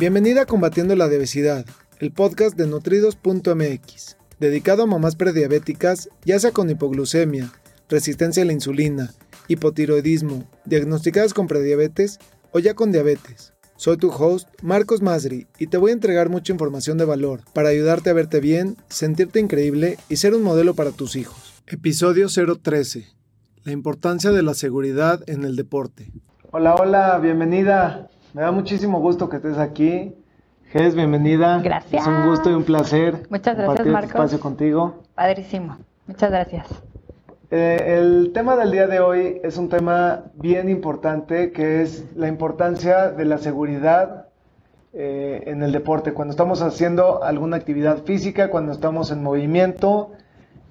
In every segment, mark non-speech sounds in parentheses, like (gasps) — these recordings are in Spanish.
Bienvenida a Combatiendo la Obesidad, el podcast de nutridos.mx, dedicado a mamás prediabéticas, ya sea con hipoglucemia, resistencia a la insulina, hipotiroidismo, diagnosticadas con prediabetes o ya con diabetes. Soy tu host, Marcos Masri, y te voy a entregar mucha información de valor para ayudarte a verte bien, sentirte increíble y ser un modelo para tus hijos. Episodio 013. La importancia de la seguridad en el deporte. Hola, hola, bienvenida. Me da muchísimo gusto que estés aquí. Gés, bienvenida. Gracias. Es un gusto y un placer. Muchas gracias, compartir este espacio contigo. Padrísimo. Muchas gracias. Eh, el tema del día de hoy es un tema bien importante, que es la importancia de la seguridad eh, en el deporte, cuando estamos haciendo alguna actividad física, cuando estamos en movimiento,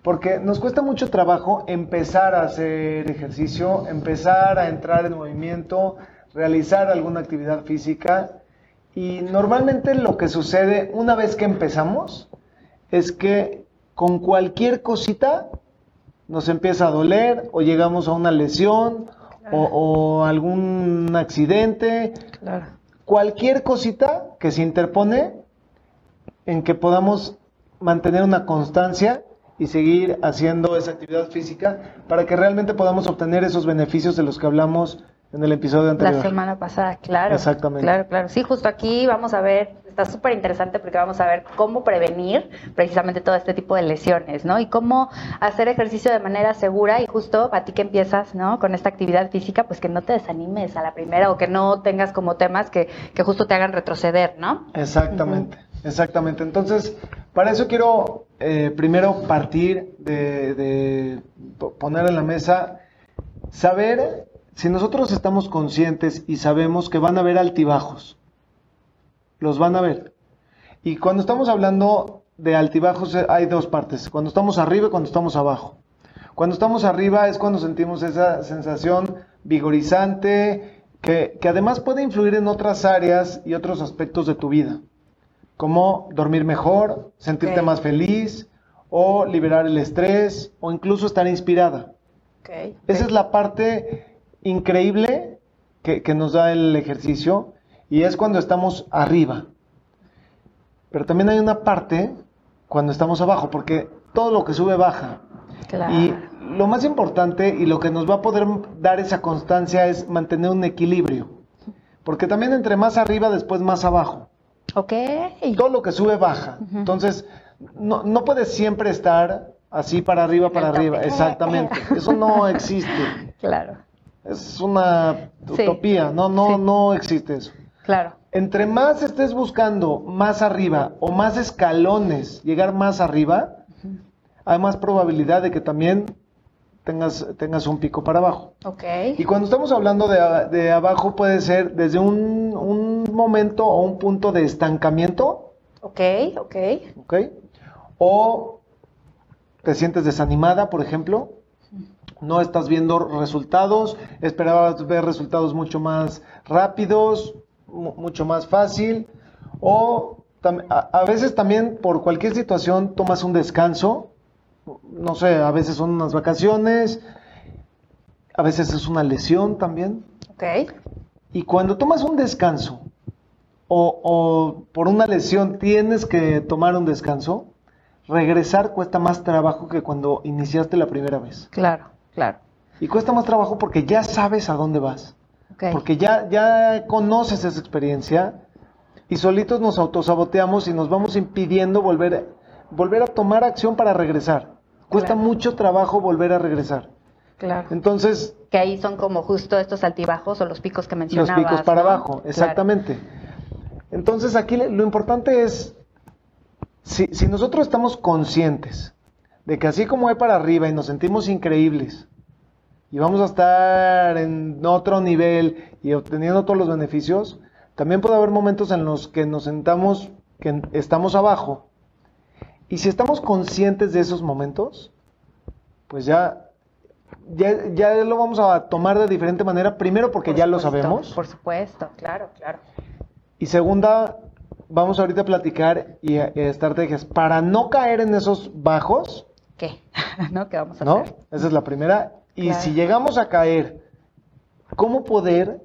porque nos cuesta mucho trabajo empezar a hacer ejercicio, empezar a entrar en movimiento, realizar alguna actividad física, y normalmente lo que sucede una vez que empezamos es que con cualquier cosita nos empieza a doler o llegamos a una lesión o, o algún accidente, Claro. cualquier cosita que se interpone en que podamos mantener una constancia y seguir haciendo esa actividad física para que realmente podamos obtener esos beneficios de los que hablamos en el episodio anterior. La semana pasada, claro. Exactamente. Claro, claro. Sí, justo aquí vamos a ver, está súper interesante porque vamos a ver cómo prevenir precisamente todo este tipo de lesiones, ¿no? Y cómo hacer ejercicio de manera segura y justo a ti que empiezas, ¿no? Con esta actividad física, pues que no te desanimes a la primera o que no tengas como temas que, que justo te hagan retroceder, ¿no? Exactamente, exactamente. Entonces, para eso quiero eh, primero partir de, de po- poner en la mesa, saber si nosotros estamos conscientes y sabemos que van a haber altibajos. Los van a ver. Y cuando estamos hablando de altibajos eh, hay dos partes, cuando estamos arriba y cuando estamos abajo. Cuando estamos arriba es cuando sentimos esa sensación vigorizante que, que además puede influir en otras áreas y otros aspectos de tu vida como dormir mejor, sentirte más feliz, o liberar el estrés, o incluso estar inspirada. Ok. Esa es la parte increíble que, que nos da el ejercicio, y es cuando estamos arriba. Pero también hay una parte cuando estamos abajo, porque todo lo que sube baja. Claro. Y lo más importante y lo que nos va a poder dar esa constancia es mantener un equilibrio. Porque también entre más arriba, después más abajo Ok. todo lo que sube baja. Entonces, no, no puedes siempre estar así para arriba, para arriba. Exactamente. Eso no existe. (laughs) Claro. Es una Sí. utopía. No, no, Sí. no existe eso. Claro. Entre más estés buscando más arriba o más escalones, llegar más arriba, hay más probabilidad de que también tengas, tengas un pico para abajo. Ok. Y cuando estamos hablando de, de abajo puede ser desde un, un momento o un punto de estancamiento, Ok, ok. ¿ok? O te sientes desanimada, por ejemplo, no estás viendo resultados, esperabas ver resultados mucho más rápidos, mu- mucho más fácil, o a veces también por cualquier situación tomas un descanso, no sé, a veces son unas vacaciones, a veces es una lesión también, Ok. y cuando tomas un descanso o, o por una lesión tienes que tomar un descanso, regresar cuesta más trabajo que cuando iniciaste la primera vez. Claro, claro. Y cuesta más trabajo porque ya sabes a dónde vas, porque ya, ya conoces esa experiencia y solitos nos autosaboteamos y nos vamos impidiendo volver, volver a tomar acción para regresar. Cuesta Claro. mucho trabajo volver a regresar. Claro. Entonces, Que ahí son como justo estos altibajos o los picos que los mencionabas. picos para ¿no? abajo, Claro. exactamente. Entonces aquí lo importante es, si, si nosotros estamos conscientes de que así como hay para arriba y nos sentimos increíbles y vamos a estar en otro nivel y obteniendo todos los beneficios, también puede haber momentos en los que nos sentamos, que estamos abajo. Y si estamos conscientes de esos momentos, pues ya, ya, ya lo vamos a tomar de diferente manera. Primero porque Por ya lo sabemos. Por supuesto, claro, claro. Y segunda, vamos ahorita a platicar y a- y estrategias para no caer en esos bajos, ¿Qué? (laughs) ¿No? ¿Qué vamos a ¿no? hacer? Esa es la primera. Y Claro. si llegamos a caer, ¿cómo poder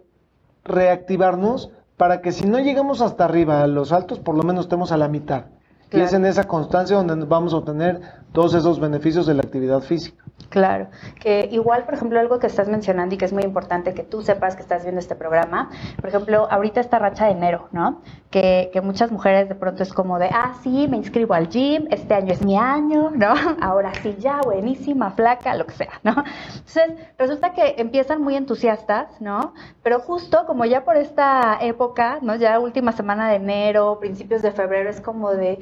reactivarnos para que si no llegamos hasta arriba, a los altos, por lo menos estemos a la mitad. Y es en esa constancia donde vamos a obtener todos esos beneficios de la actividad física. Claro, que igual, por ejemplo, algo que estás mencionando y que es muy importante que tú sepas que estás viendo este programa, por ejemplo, ahorita esta racha de enero, ¿no? Que, que muchas mujeres de pronto es como de, ah, sí, me inscribo al gym, este año es mi año, ¿no? (laughs) Ahora sí, ya, buenísima, flaca, lo que sea, ¿no? Entonces, resulta que empiezan muy entusiastas, ¿no? Pero justo como ya por esta época, ¿no? Ya última semana de enero, principios de febrero, es como de,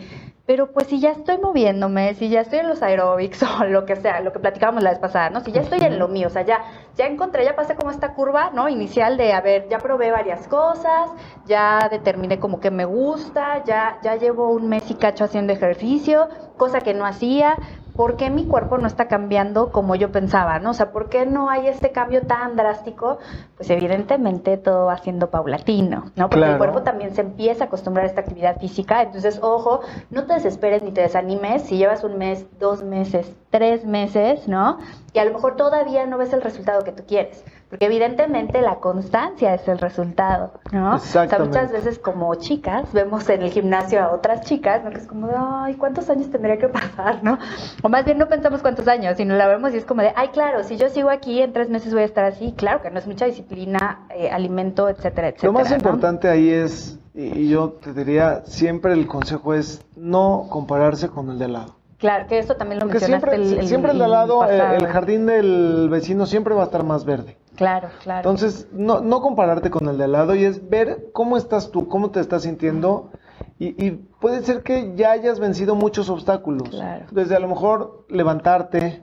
pero pues si ya estoy moviéndome, si ya estoy en los aeróbics (laughs) o lo que sea, lo que platicábamos la vez pasada, ¿no? Si ya estoy en lo mío, o sea, ya, ya encontré, ya pasé como esta curva, ¿no? Inicial de, a ver, ya probé varias cosas, ya determiné como que me gusta, ya, ya llevo un mes y cacho haciendo ejercicio, cosa que no hacía, ¿por qué mi cuerpo no está cambiando como yo pensaba? ¿no? O sea, ¿por qué no hay este cambio tan drástico? Pues evidentemente todo va siendo paulatino, ¿no? Porque el cuerpo también se empieza a acostumbrar a esta actividad física. Entonces, ojo, no te desesperes ni te desanimes si llevas un mes, dos meses, tres meses, ¿no? Y a lo mejor todavía no ves el resultado que tú quieres. Porque evidentemente la constancia es el resultado, ¿no? O sea, muchas veces como chicas vemos en el gimnasio a otras chicas, ¿no? Que es como, ay, ¿cuántos años tendría que pasar, no? O más bien no pensamos cuántos años, sino la vemos y es como de, ay, claro, si yo sigo aquí en tres meses voy a estar así. Claro que no es mucha disciplina, eh, alimento, etcétera, etcétera. Lo más importante ahí es, y yo te diría, siempre el consejo es no compararse con el de al lado. Claro, que eso también lo mencionaste. Siempre el, siempre el de al lado, eh, el jardín del vecino siempre va a estar más verde. Claro, claro. Entonces, no, no compararte con el de al lado y es ver cómo estás tú, cómo te estás sintiendo. Y, puede ser que ya hayas vencido muchos obstáculos. Claro. Desde a lo mejor levantarte,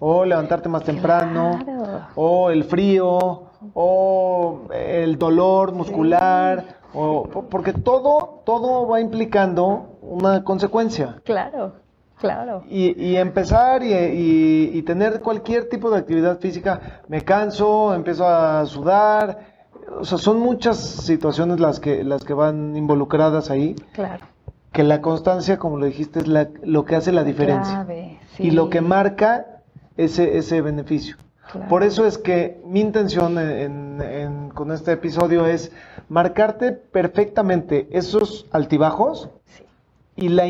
o levantarte más temprano, o el frío, o el dolor muscular, o porque todo, todo va implicando una consecuencia. Claro. Claro. Y, empezar y, tener cualquier tipo de actividad física, me canso, empiezo a sudar, o sea, son muchas situaciones las que, las que van involucradas ahí. Claro. Que la constancia, como lo dijiste, es lo que hace la diferencia. Y lo que marca ese, ese beneficio. Por eso es que mi intención con este episodio es marcarte perfectamente esos altibajos y la,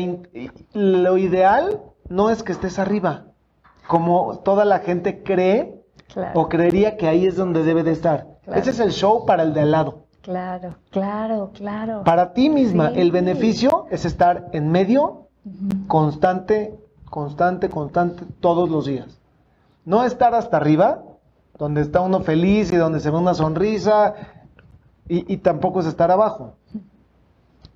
lo ideal no es que estés arriba, como toda la gente cree o creería que ahí es donde debe de estar. Ese es el show para el de al lado. Claro, claro, claro. Para ti misma, el beneficio es estar en medio, constante, constante, constante, todos los días. No estar hasta arriba, donde está uno feliz y donde se ve una sonrisa, y, y tampoco es estar abajo.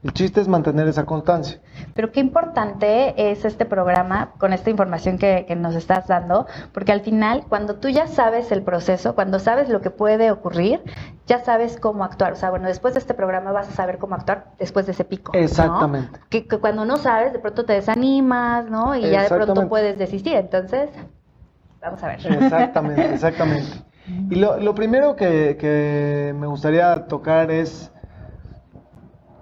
El chiste es mantener esa constancia. Pero qué importante es este programa con esta información que, nos estás dando, porque al final, cuando tú ya sabes el proceso, cuando sabes lo que puede ocurrir, ya sabes cómo actuar. O sea, bueno, después de este programa vas a saber cómo actuar después de ese pico. Exactamente. Que, cuando no sabes, de pronto te desanimas, ¿no? Y ya de pronto puedes desistir. Entonces, vamos a ver. Exactamente, exactamente. (laughs) Y lo, primero que me gustaría tocar es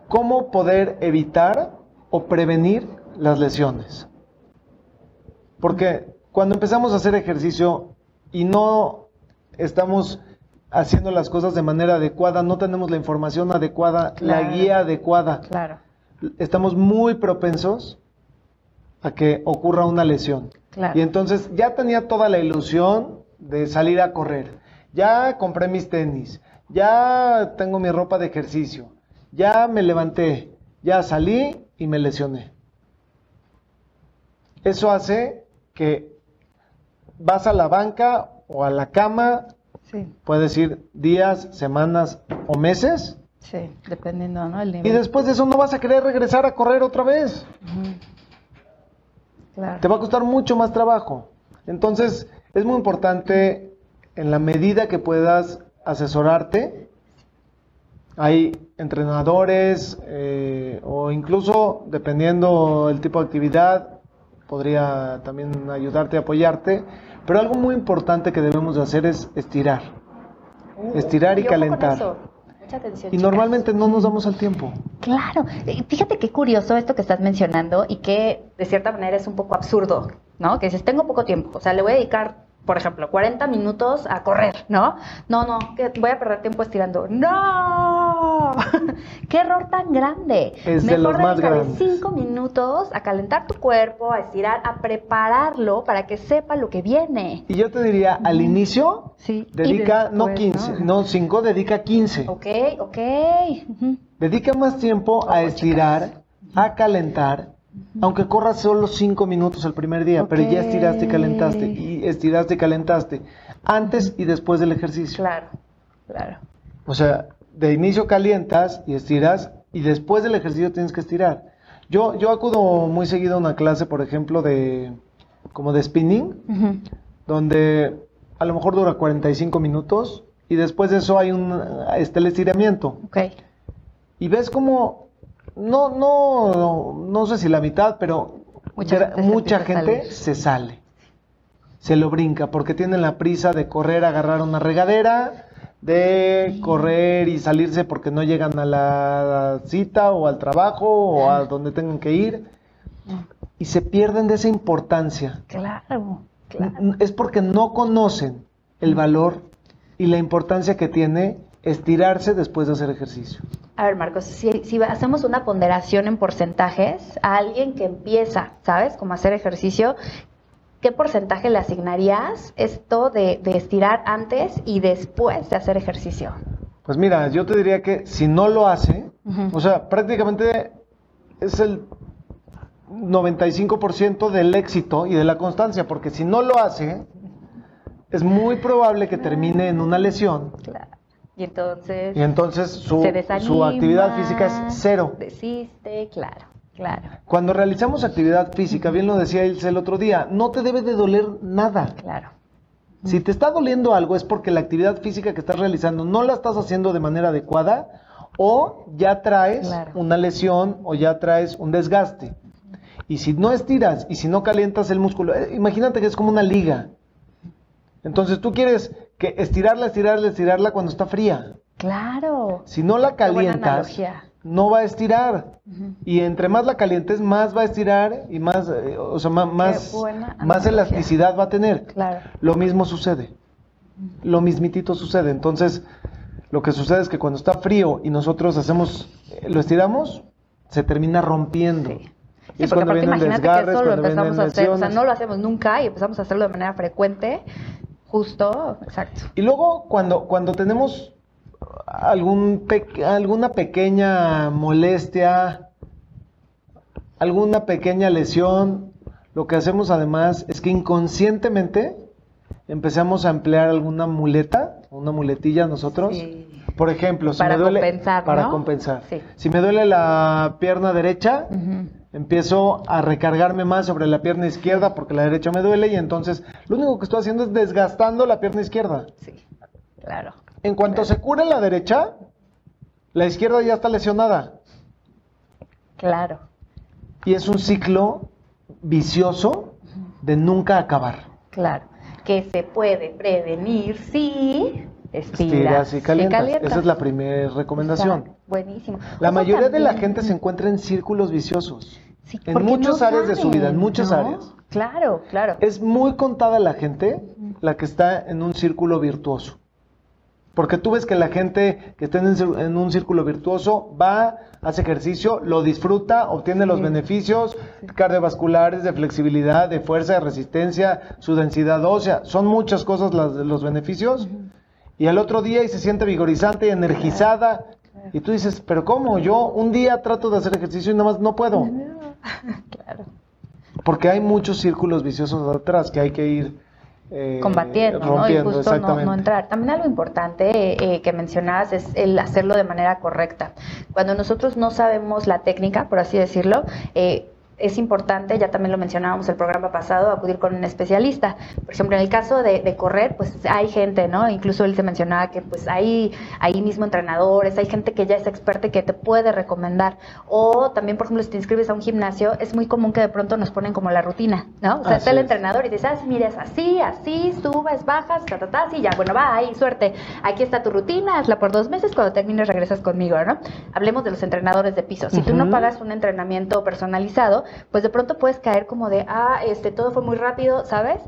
cómo poder evitar o prevenir las lesiones. Porque cuando empezamos a hacer ejercicio y no estamos haciendo las cosas de manera adecuada, no tenemos la información adecuada, la guía adecuada, claro. estamos muy propensos a que ocurra una lesión. Y entonces ya tenía toda la ilusión de salir a correr, ya compré mis tenis, ya tengo mi ropa de ejercicio, ya me levanté, ya salí y me lesioné. Eso hace que vas a la banca o a la cama, sí. puedes ir días, semanas o meses. Sí, dependiendo, ¿no? El Y después de eso no vas a querer regresar a correr otra vez. claro. Te va a costar mucho más trabajo. Entonces, es muy importante, en la medida que puedas asesorarte, hay entrenadores eh, o incluso, dependiendo el tipo de actividad, podría también ayudarte, apoyarte. Pero algo muy importante que debemos de hacer es estirar. Uh, estirar y calentar. y normalmente no nos damos al tiempo. Claro, fíjate qué curioso esto que estás mencionando y que de cierta manera es un poco absurdo, ¿no? Que dices, tengo poco tiempo, o sea, le voy a dedicar por ejemplo, 40 minutos a correr, ¿no? No, no, que voy a perder tiempo estirando. No. (laughs) ¡Qué error tan grande! Es de Mejor los más grandes. cinco minutos a calentar tu cuerpo, a estirar, a prepararlo para que sepa lo que viene. Y yo te diría, al inicio, Sí. dedica, no después, 15, no 5, dedica 15. Ok, ok. Dedica más tiempo a estirar, a calentar, aunque corras solo 5 minutos el primer día, pero ya estiraste y calentaste, y estiraste y calentaste, antes y después del ejercicio. Claro, claro. O sea, de inicio calientas y estiras, y después del ejercicio tienes que estirar. Yo, yo acudo muy seguido a una clase, por ejemplo, de como de spinning, donde a lo mejor dura 45 minutos, y después de eso hay un el estiramiento. Ok. Y ves como, no, no, no sé si la mitad, pero Mucha gente se mucha gente sale. Se lo brinca porque tienen la prisa de correr, agarrar una regadera, de correr y salirse porque no llegan a la cita o al trabajo o a donde tengan que ir. Y se pierden de esa importancia. Claro, claro. Es porque no conocen el valor y la importancia que tiene estirarse después de hacer ejercicio. A ver, Marcos, si, si hacemos una ponderación en porcentajes a alguien que empieza, ¿sabes? Como hacer ejercicio, ¿qué porcentaje le asignarías esto de, de estirar antes y después de hacer ejercicio? Pues mira, yo te diría que si no lo hace, o sea, prácticamente es el 95% del éxito y de la constancia, porque si no lo hace, es muy probable que termine en una lesión Claro. Y entonces y entonces su, se desanima, su actividad física es cero. Desiste, claro, claro, Cuando realizamos actividad física, bien lo decía Ilse el otro día, no te debe de doler nada. claro. Si te está doliendo algo es porque la actividad física que estás realizando no la estás haciendo de manera adecuada o ya traes Claro. una lesión o ya traes un desgaste. Y si no estiras y si no calientas el músculo, eh, imagínate que es como una liga. Entonces tú quieres que estirarla, estirarla, estirarla cuando está fría. Claro. Si no la calientas, no va a estirar. Y entre más la calientes, más va a estirar y más, eh, o sea, más, más elasticidad va a tener. Claro. Lo mismo sucede. Lo mismitito sucede. Entonces, lo que sucede es que cuando está frío y nosotros hacemos, eh, lo estiramos, se termina rompiendo. Sí. Y Sí, es porque cuando aparte imagínate que eso lo empezamos a hacer, o sea, no lo hacemos nunca y empezamos a hacerlo de manera frecuente, justo, exacto. Y luego cuando, cuando tenemos algún pe- alguna pequeña molestia, alguna pequeña lesión, lo que hacemos además es que inconscientemente empezamos a emplear alguna muleta, una muletilla nosotros. Sí. Por ejemplo, si Para me duele compensar, para ¿no? compensar. Sí. Si me duele la pierna derecha, Ujú. Empiezo a recargarme más sobre la pierna izquierda porque la derecha me duele y entonces lo único que estoy haciendo es desgastando la pierna izquierda. Sí, claro. En cuanto se cure la derecha, la izquierda ya está lesionada. Claro. Y es un ciclo vicioso de nunca acabar. Claro. Que se puede prevenir si estiras, Estiras y calientas. calientas. Esa es la primera recomendación. Exacto. Buenísimo. La mayoría de la gente se encuentra en círculos viciosos. Sí, en muchas no áreas de su vida, en muchas ¿no? áreas. Claro, claro. Es muy contada la gente la que está en un círculo virtuoso. Porque tú ves que la gente que está en un círculo virtuoso va, hace ejercicio, lo disfruta, obtiene los Sí. beneficios cardiovasculares, de flexibilidad, de fuerza, de resistencia, su densidad ósea. Son muchas cosas las, los beneficios. Y al otro día y se siente vigorizante, energizada. Y tú dices, pero ¿cómo? Yo un día trato de hacer ejercicio y nada más no puedo. (laughs) claro. Porque hay muchos círculos viciosos atrás que hay que ir eh, combatiendo, ¿no? Y justo no, entrar. También algo importante eh, eh, que mencionabas es el hacerlo de manera correcta. Cuando nosotros no sabemos la técnica, por así decirlo, eh, es importante, ya también lo mencionábamos el programa pasado, acudir con un especialista. Por ejemplo, en el caso de, de correr, pues hay gente, ¿no? Incluso él se mencionaba que pues hay ahí mismo entrenadores, hay gente que ya es experta y que te puede recomendar. O también, por ejemplo, si te inscribes a un gimnasio, es muy común que de pronto nos ponen como la rutina, ¿no? O sea, Así está el es. entrenador y dices, ah, mira, es así, así, subes, bajas, ta, ta, ta, así, ya, bueno, va, ahí, suerte. Aquí está tu rutina, hazla por dos meses, cuando termines regresas conmigo, ¿no? Hablemos de los entrenadores de piso. Si tú no pagas un entrenamiento personalizado, pues de pronto puedes caer como de, ah, este, todo fue muy rápido, ¿sabes?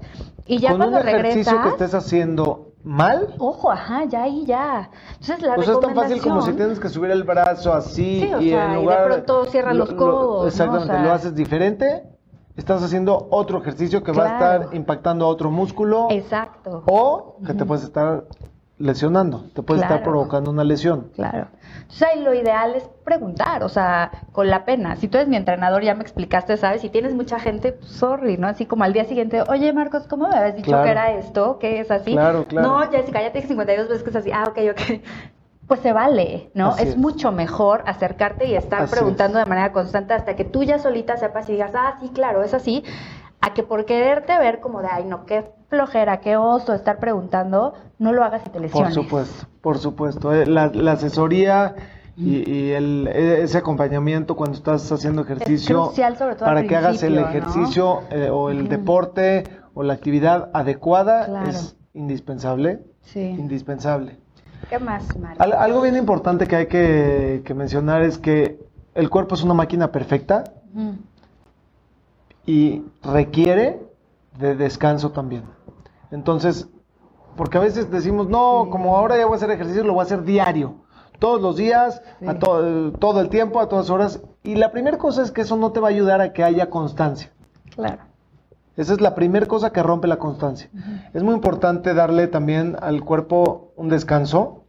Y ya Con cuando un ejercicio que estés haciendo mal. Ojo, ajá, ya ahí ya. Entonces la O sea, es tan fácil como si tienes que subir el brazo así Sí, o y sea, en y de lugar pronto cierras los codos, ¿no? exactamente, O sea- lo haces diferente. Estás haciendo otro ejercicio que va a estar impactando a otro músculo Exacto. o que te puedes estar lesionando, te puedes estar provocando una lesión. Claro. Entonces ahí lo ideal es preguntar, o sea, con la pena. Si tú eres mi entrenador, ya me explicaste, ¿sabes? Si tienes mucha gente, pues, sorry, ¿no? Así como al día siguiente, oye, Marcos, ¿cómo me habías dicho Claro. que era esto? ¿Qué es así? Claro, claro. No, Jessica, ya te dije 52 veces que es así. Ah, ok, ok. (laughs) Pues se vale, ¿no? Es, es. mucho mejor acercarte y estar Así preguntando de manera constante hasta que tú ya solita sepas y digas, ah, sí, claro, es así, a que por quererte ver como de, ay, no, qué flojera, qué oso estar preguntando, no lo hagas y te Por supuesto, por supuesto. Eh, La, la asesoría y, y el, e- ese acompañamiento cuando estás haciendo ejercicio crucial, sobre todo para que hagas el ejercicio eh, o el deporte o la actividad adecuada Claro. es indispensable. Sí. Indispensable. ¿Qué más, Mario? Al- algo bien importante que hay que, que mencionar es que el cuerpo es una máquina perfecta. Y requiere de descanso también. Entonces, porque a veces decimos, no, como ahora ya voy a hacer ejercicio, lo voy a hacer diario, todos los días, a to- todo el tiempo, a todas horas. Y la primera cosa es que eso no te va a ayudar a que haya constancia. Claro. Esa es la primera cosa que rompe la constancia. Es muy importante darle también al cuerpo un descanso.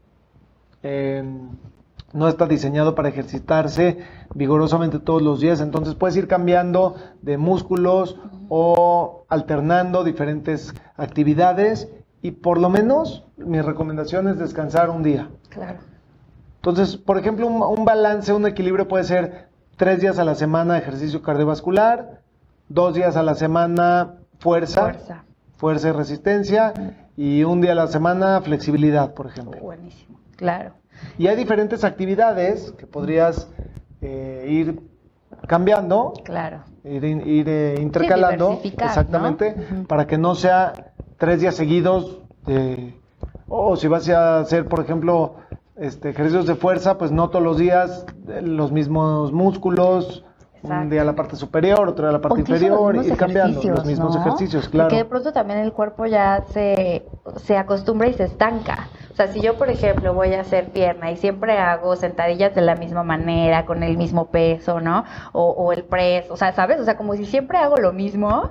Eh, no está diseñado para ejercitarse vigorosamente todos los días, entonces puedes ir cambiando de músculos o alternando diferentes actividades y por lo menos mi recomendación es descansar un día. Claro. Entonces, por ejemplo, un, un balance, un equilibrio puede ser tres días a la semana ejercicio cardiovascular, dos días a la semana fuerza, Fuerza. fuerza y resistencia, y un día a la semana flexibilidad, por ejemplo. Buenísimo. Claro. Y hay diferentes actividades que podrías eh, ir cambiando, Claro. ir, ir, eh, intercalando, exactamente, para que no sea tres días seguidos de, o si vas a hacer, por ejemplo, este, ejercicios de fuerza, pues no todos los días eh, los mismos músculos, un día la parte superior, otro día la parte inferior, ir cambiando los mismos ¿no? ejercicios, claro. Porque de pronto también el cuerpo ya se, se acostumbra y se estanca. O sea, si yo, por ejemplo, voy a hacer pierna y siempre hago sentadillas de la misma manera, con el mismo peso, ¿no? O, o el press, o sea, ¿sabes? O sea, como si siempre hago lo mismo,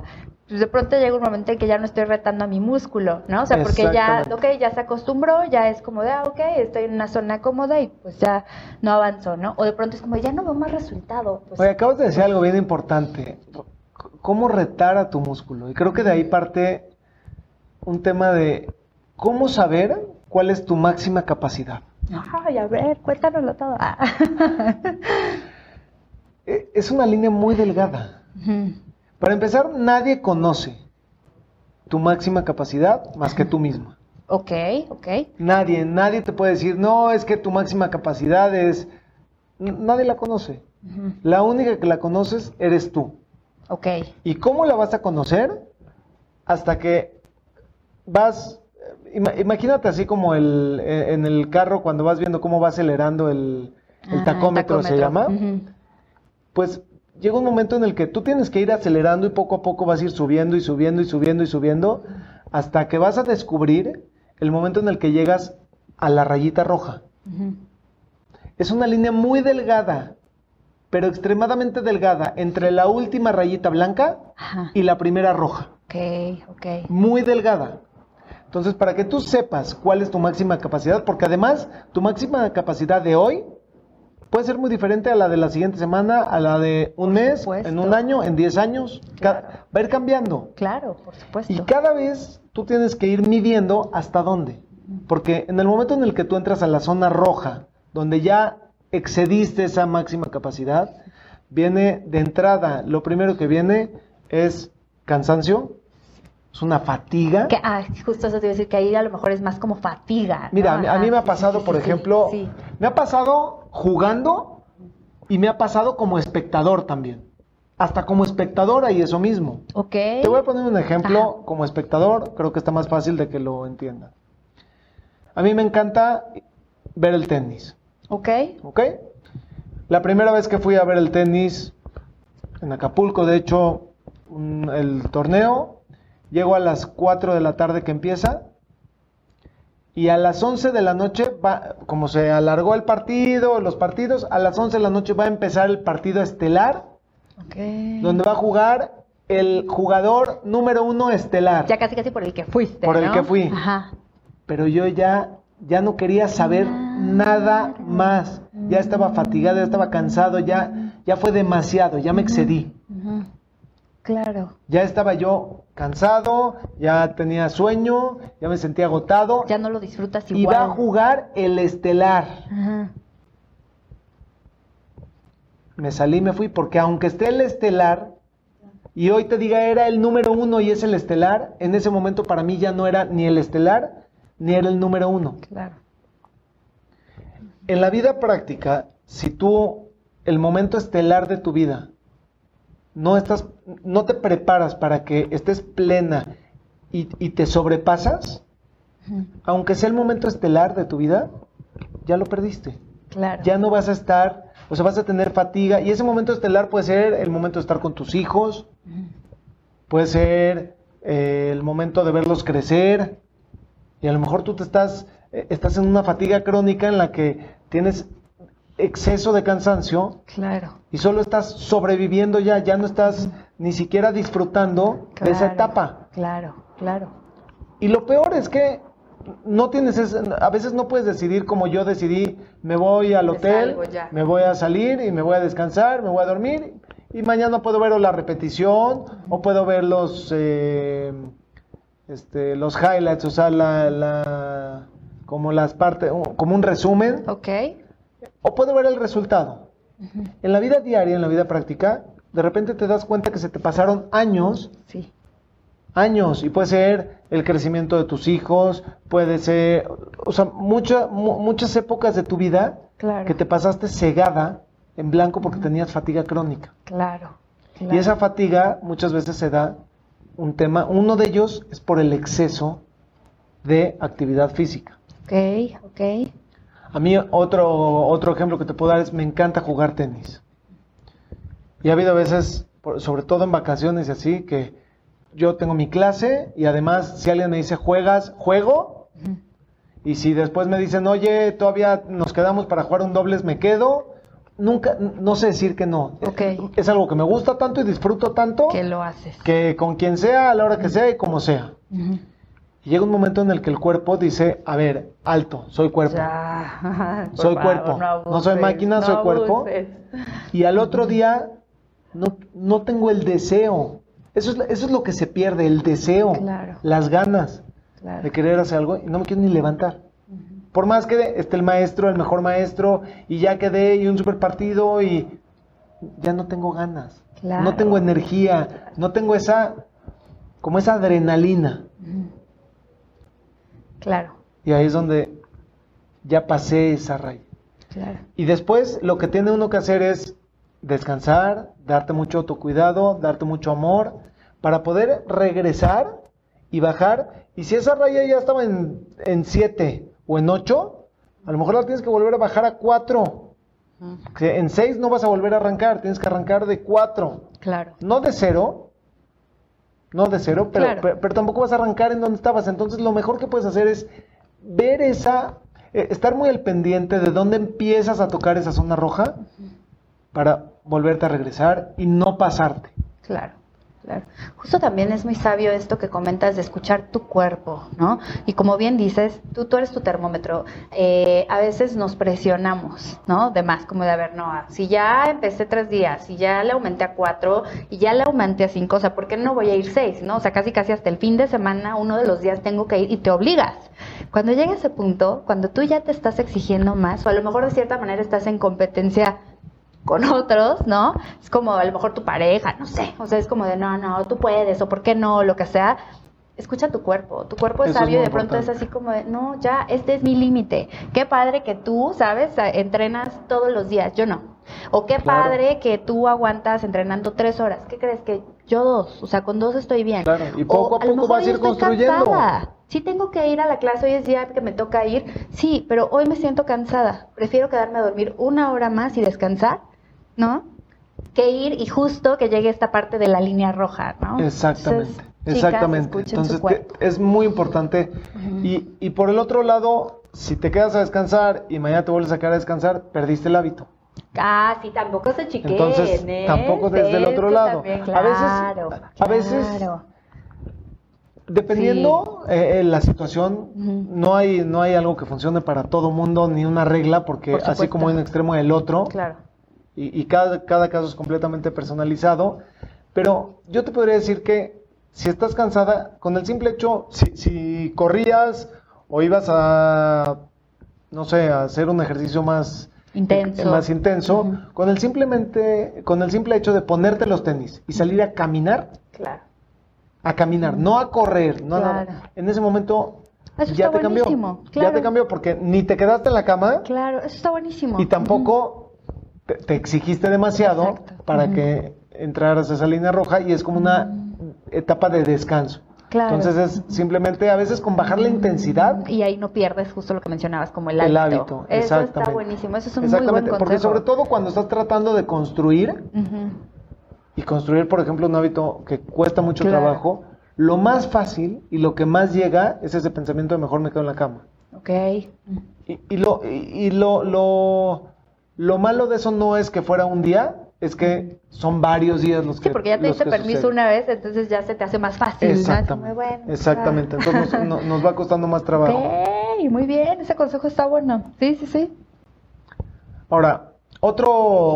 pues de pronto llega un momento en que ya no estoy retando a mi músculo, ¿no? O sea, porque ya, ok, ya se acostumbró, ya es como de, ah, ok, estoy en una zona cómoda y pues ya no avanzo, ¿no? O de pronto es como, ya no veo más resultado. Pues, Oye, acabas de decir algo bien importante. ¿Cómo retar a tu músculo? Y creo que de ahí parte un tema de cómo saber cuál es tu máxima capacidad. Ay, a ver, cuéntanoslo todo. Ah. (laughs) E- Es una línea muy delgada. Para empezar, nadie conoce tu máxima capacidad más que tú misma. ok, ok. Nadie, nadie te puede decir, no, es que tu máxima capacidad es... N- Nadie la conoce. La única que la conoces eres tú. Ok. ¿Y cómo la vas a conocer? Hasta que vas, imagínate así como el, eh, en el carro cuando vas viendo cómo va acelerando el, el Ah, tacómetro, se llama. Pues llega un momento en el que tú tienes que ir acelerando y poco a poco vas a ir subiendo y subiendo y subiendo y subiendo hasta que vas a descubrir el momento en el que llegas a la rayita roja. Es una línea muy delgada, pero extremadamente delgada entre la última rayita blanca Ajá. y la primera roja. Ok, ok. muy delgada. Entonces, para que tú sepas cuál es tu máxima capacidad, porque además tu máxima capacidad de hoy puede ser muy diferente a la de la siguiente semana, a la de un mes, supuesto. en un año, en 10 años, Claro. va a ir cambiando. Claro, por supuesto. Y cada vez tú tienes que ir midiendo hasta dónde. Porque en el momento en el que tú entras a la zona roja, donde ya excediste esa máxima capacidad, viene de entrada, lo primero que viene es cansancio, es una fatiga. Que, ah, justo eso te iba a decir, que ahí a lo mejor es más como fatiga. Mira, ¿no? a mí- me ha pasado, sí, por sí, ejemplo, Sí. me ha pasado jugando y me ha pasado como espectador también. Hasta como espectador hay eso mismo. Ok. Te voy a poner un ejemplo Ajá. como espectador, creo que está más fácil de que lo entiendan. A mí me encanta ver el tenis, Ok. ¿ok? La primera vez que fui a ver el tenis en Acapulco, de hecho, un- el torneo, llego a las 4 de la tarde que empieza y a las 11 de la noche va, como se alargó el partido, los partidos, a las 11 de la noche va a empezar el partido estelar, donde va a jugar el jugador número uno estelar. Ya casi casi por el que fuiste. Por el que fui. Ajá. Pero yo ya, ya no quería saber nada más. Ya estaba fatigado, ya estaba cansado, ya, ya fue demasiado, ya me excedí. Claro. Ya estaba yo cansado, ya tenía sueño, ya me sentía agotado. Ya no lo disfrutas y igual. va a jugar el estelar. Ajá. Me salí, me fui, porque aunque esté el estelar, y hoy te diga era el número uno y es el estelar, en ese momento para mí ya no era ni el estelar, ni era el número uno. Claro. En la vida práctica, si tú, el momento estelar de tu vida, no estás, no te preparas para que estés plena y, y te sobrepasas, aunque sea el momento estelar de tu vida, ya lo perdiste. Claro. Ya no vas a estar, o sea, vas a tener fatiga. Y ese momento estelar puede ser el momento de estar con tus hijos, puede ser eh, el momento de verlos crecer. Y a lo mejor tú te estás, eh, estás en una fatiga crónica en la que tienes exceso de cansancio Claro. y solo estás sobreviviendo ya, ya no estás ni siquiera disfrutando de esa etapa. Claro, claro. Y lo peor es que no tienes, ese- a veces no puedes decidir como yo decidí, me voy al hotel, me voy a salir y me voy a descansar, me voy a dormir y mañana puedo ver la repetición o puedo ver los, eh, este, los highlights, o sea, la, la- como las partes, como un resumen Ok. O puedo ver el resultado. En la vida diaria, en la vida práctica, de repente te das cuenta que se te pasaron años Sí. años y puede ser el crecimiento de tus hijos, puede ser, o sea, mucha- mu- muchas épocas de tu vida Claro. que te pasaste cegada en blanco porque tenías fatiga crónica. Claro. claro. Y esa fatiga muchas veces se da un tema, uno de ellos es por el exceso de actividad física. Ok, ok. A mí otro, otro ejemplo que te puedo dar es me encanta jugar tenis. Y ha habido veces, sobre todo en vacaciones y así, que yo tengo mi clase y además si alguien me dice juegas, juego. Y si después me dicen, oye, todavía nos quedamos para jugar un dobles, me quedo. Nunca, no sé decir que no. Es algo que me gusta tanto y disfruto tanto Que lo haces. que con quien sea, a la hora que sea y como sea. Ujú. Y llega un momento en el que el cuerpo dice, a ver, alto, soy cuerpo. Ya. (laughs) Soy favor, cuerpo. No soy máquina, soy cuerpo. abuses. Y al otro (laughs) día no, no tengo el deseo. Eso es, eso es lo que se pierde, el deseo, Claro. las ganas Claro. de querer hacer algo y no me quiero ni levantar. Por más que esté el maestro, el mejor maestro, y ya quedé y un super partido y ya no tengo ganas. Claro. No tengo energía, no tengo esa, como esa adrenalina. Claro, Y ahí es donde ya pasé esa raya. claro. Y después lo que tiene uno que hacer es descansar, darte mucho autocuidado, darte mucho amor, para poder regresar y bajar. Y si esa raya ya estaba en 7 o en 8, a lo mejor la tienes que volver a bajar a 4. Ujú. Que en 6 no vas a volver a arrancar, tienes que arrancar de 4. Claro. No de 0, no de 0, pero, Claro. pero, pero tampoco vas a arrancar en donde estabas. Entonces lo mejor que puedes hacer es ver esa, eh, estar muy al pendiente de dónde empiezas a tocar esa zona roja para volverte a regresar y no pasarte. Claro, claro. Justo también es muy sabio esto que comentas de escuchar tu cuerpo, ¿no? Y como bien dices, tú, tú eres tu termómetro. Eh, a veces nos presionamos, ¿no? De más, como de, a ver, no, si ya empecé tres días, si ya le aumenté a cuatro, y ya le aumenté a cinco, o sea, ¿por qué no voy a ir seis, no? O sea, casi casi hasta el fin de semana, uno de los días tengo que ir y te obligas. Cuando llega ese punto, cuando tú ya te estás exigiendo más, o a lo mejor de cierta manera estás en competencia con otros, ¿no? Es como a lo mejor tu pareja, no sé, o sea, es como de no, no, tú puedes, o por qué no, lo que sea. Escucha tu cuerpo, tu cuerpo es Eso es sabio y de pronto es así como de, no, ya, este es mi límite. Qué padre que tú, ¿sabes? Entrenas todos los días, yo no. O qué Claro. padre que tú aguantas entrenando tres horas. ¿Qué crees? Que yo dos, o sea, con dos estoy bien. Claro, y poco O a poco vas a ir estoy construyendo. cansada. Sí tengo que ir a la clase, hoy es día que me toca ir. Sí, pero hoy me siento cansada. Prefiero quedarme a dormir una hora más y descansar, ¿no? Que ir y justo que llegue esta parte de la línea roja, ¿no? Exactamente. Entonces, Exactamente. Entonces es muy importante. y, y por el otro lado, si te quedas a descansar y mañana te vuelves a quedar a descansar, perdiste el hábito. Ah, sí, tampoco se chiquen, Entonces, ¿eh? tampoco desde el otro lado. también, A veces- claro, a veces- claro. Dependiendo eh, eh, la situación, no hay no hay algo que funcione para todo mundo ni una regla, porque Por así como hay un extremo y el otro, Claro. Y, y cada, cada caso es completamente personalizado. Pero yo te podría decir que si estás cansada, con el simple hecho, si, si corrías o ibas a, no sé, a hacer un ejercicio más Intenso. más intenso, con el simplemente, con el simple hecho de ponerte los tenis y salir a caminar, Claro. a caminar, no a correr, no a nada. Claro. En ese momento Eso ya está te cambió. buenísimo, Ya claro. te cambió porque ni te quedaste en la cama Claro, eso está buenísimo. y tampoco te, te exigiste demasiado Exacto. para que entraras a esa línea roja y es como una etapa de descanso. Claro. Entonces es simplemente a veces con bajar la intensidad Y ahí no pierdes justo lo que mencionabas, como el el hábito. hábito. Eso está exactamente. buenísimo, eso es un muy buen Exactamente, consejo. porque sobre todo cuando estás tratando de construir y construir, por ejemplo, un hábito que cuesta mucho Claro. trabajo, lo más fácil y lo que más llega es ese pensamiento de mejor me quedo en la cama. Ok. Y, y lo, y, y lo, lo, lo malo de eso no es que fuera un día, es que son varios días los que Sí, porque ya te diste permiso suceden. una vez, entonces ya se te hace más fácil. ¿no? Exactamente. muy bueno. Exactamente. Entonces nos, no- nos va costando más trabajo. Ok, muy bien, ese consejo está bueno. Sí, sí, sí. Ahora, otro,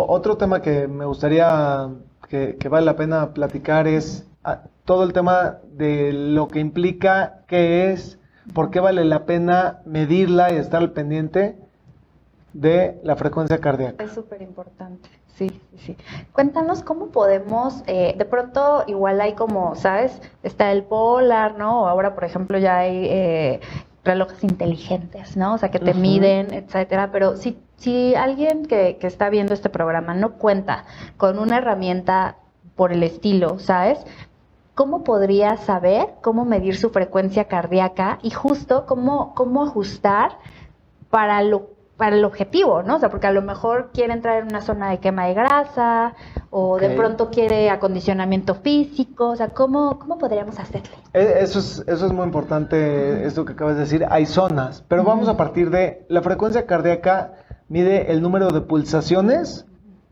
otro tema que me gustaría que, que vale la pena platicar es ah, todo el tema de lo que implica, qué es, por qué vale la pena medirla y estar al pendiente de la frecuencia cardíaca. Es súper importante. Sí, sí, sí. Cuéntanos cómo podemos, eh, de pronto igual hay como, ¿sabes? Está el polar, ¿no? O ahora, por ejemplo, ya hay eh, relojes inteligentes, ¿no? O sea, que te miden, etcétera. Pero si, si alguien que, que está viendo este programa no cuenta con una herramienta por el estilo, ¿sabes? ¿Cómo podría saber cómo medir su frecuencia cardíaca y justo cómo, cómo ajustar para lo para el objetivo, ¿no? O sea, porque a lo mejor quiere entrar en una zona de quema de grasa o de Ok. pronto quiere acondicionamiento físico, o sea, ¿cómo, cómo podríamos hacerle? Eh, Eso es, eso es muy importante, esto que acabas de decir. Hay zonas, pero vamos a partir de la frecuencia cardíaca mide el número de pulsaciones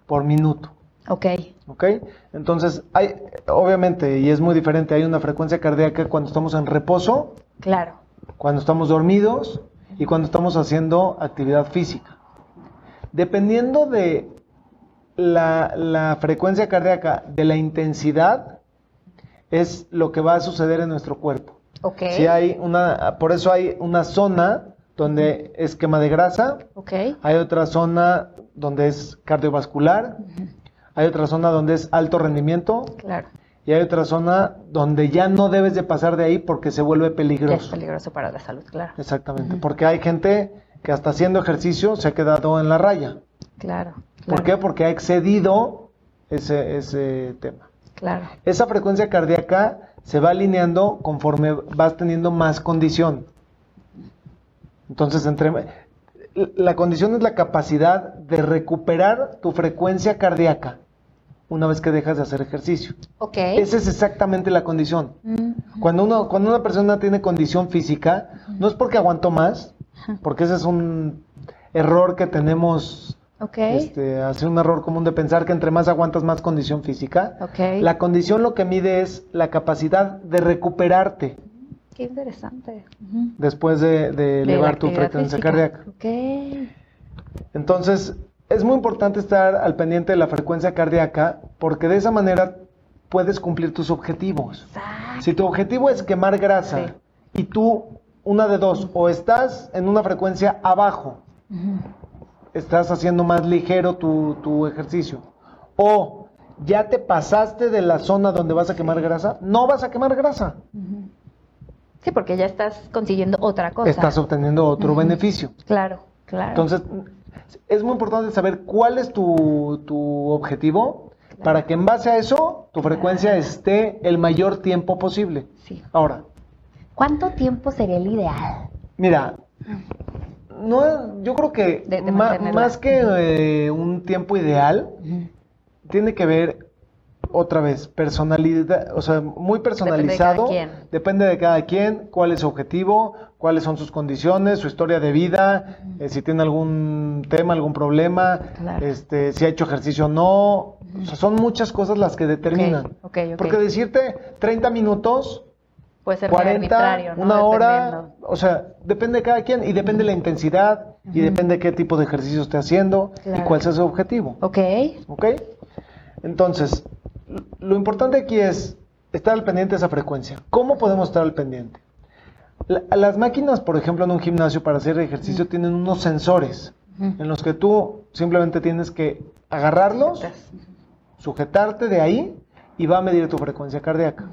por minuto. Ok, ¿Ok? Entonces, hay, obviamente, y es muy diferente, hay una frecuencia cardíaca cuando estamos en reposo, claro. cuando estamos dormidos y cuando estamos haciendo actividad física. Dependiendo de la, la frecuencia cardíaca, de la intensidad, es lo que va a suceder en nuestro cuerpo. Ok. Si hay una, por eso hay una zona donde es quema de grasa, Ok. hay otra zona donde es cardiovascular, hay otra zona donde es alto rendimiento Claro. Y hay otra zona donde ya no debes de pasar de ahí porque se vuelve Ya es peligroso. peligroso para la salud, claro. Exactamente, porque hay gente que hasta haciendo ejercicio se ha quedado en la raya. Claro. ¿Por claro, qué? Porque ha excedido ese, ese tema. Claro. Esa frecuencia cardíaca se va alineando conforme vas teniendo más condición. Entonces, entre la condición es la capacidad de recuperar tu frecuencia cardíaca una vez que dejas de hacer ejercicio. Ok. Esa es exactamente la condición. Mm, Cuando, uno, cuando una persona tiene condición física, no es porque aguantó más, porque ese es un error que tenemos, Ok. este, hace un error común de pensar que entre más aguantas más condición física. Ok. La condición lo que mide es la capacidad de recuperarte Qué interesante. Ujú. después de, de De elevar tu frecuencia cardíaca. Ok. Entonces, es muy importante estar al pendiente de la frecuencia cardíaca porque de esa manera puedes cumplir tus objetivos. Exacto. Si tu objetivo es quemar grasa Sí. y tú, una de dos, o estás en una frecuencia abajo, estás haciendo más ligero tu, tu ejercicio, o ya te pasaste de la zona donde vas a quemar grasa, no vas a quemar grasa. Sí, porque ya estás consiguiendo otra cosa. estás obteniendo otro beneficio. Claro, claro. Entonces, es muy importante saber cuál es tu, tu objetivo para que en base a eso tu frecuencia esté el mayor tiempo posible. sí. Ahora, ¿Cuánto tiempo sería el ideal? Mira, no, yo creo que De- de ma- mantenerla. más que eh, un tiempo ideal, tiene que ver otra vez, personalidad, o sea, muy personalizado. Depende de cada quien. Depende de cada quien, cuál es su objetivo, cuáles son sus condiciones, su historia de vida, eh, si tiene algún tema, algún problema, Claro. este, si ha hecho ejercicio o no. O sea, son muchas cosas las que determinan. Porque decirte 30 minutos, Puede ser muy 40, arbitrario, ¿no? una hora, o sea, depende de cada quien y depende de la intensidad y depende de qué tipo de ejercicio esté haciendo y cuál sea su objetivo. Ok. ¿Ok? Entonces, lo importante aquí es estar al pendiente de esa frecuencia. ¿Cómo podemos estar al pendiente? La- las máquinas, por ejemplo, en un gimnasio para hacer ejercicio tienen unos sensores en los que tú simplemente tienes que agarrarlos, sujetarte de ahí y va a medir tu frecuencia cardíaca.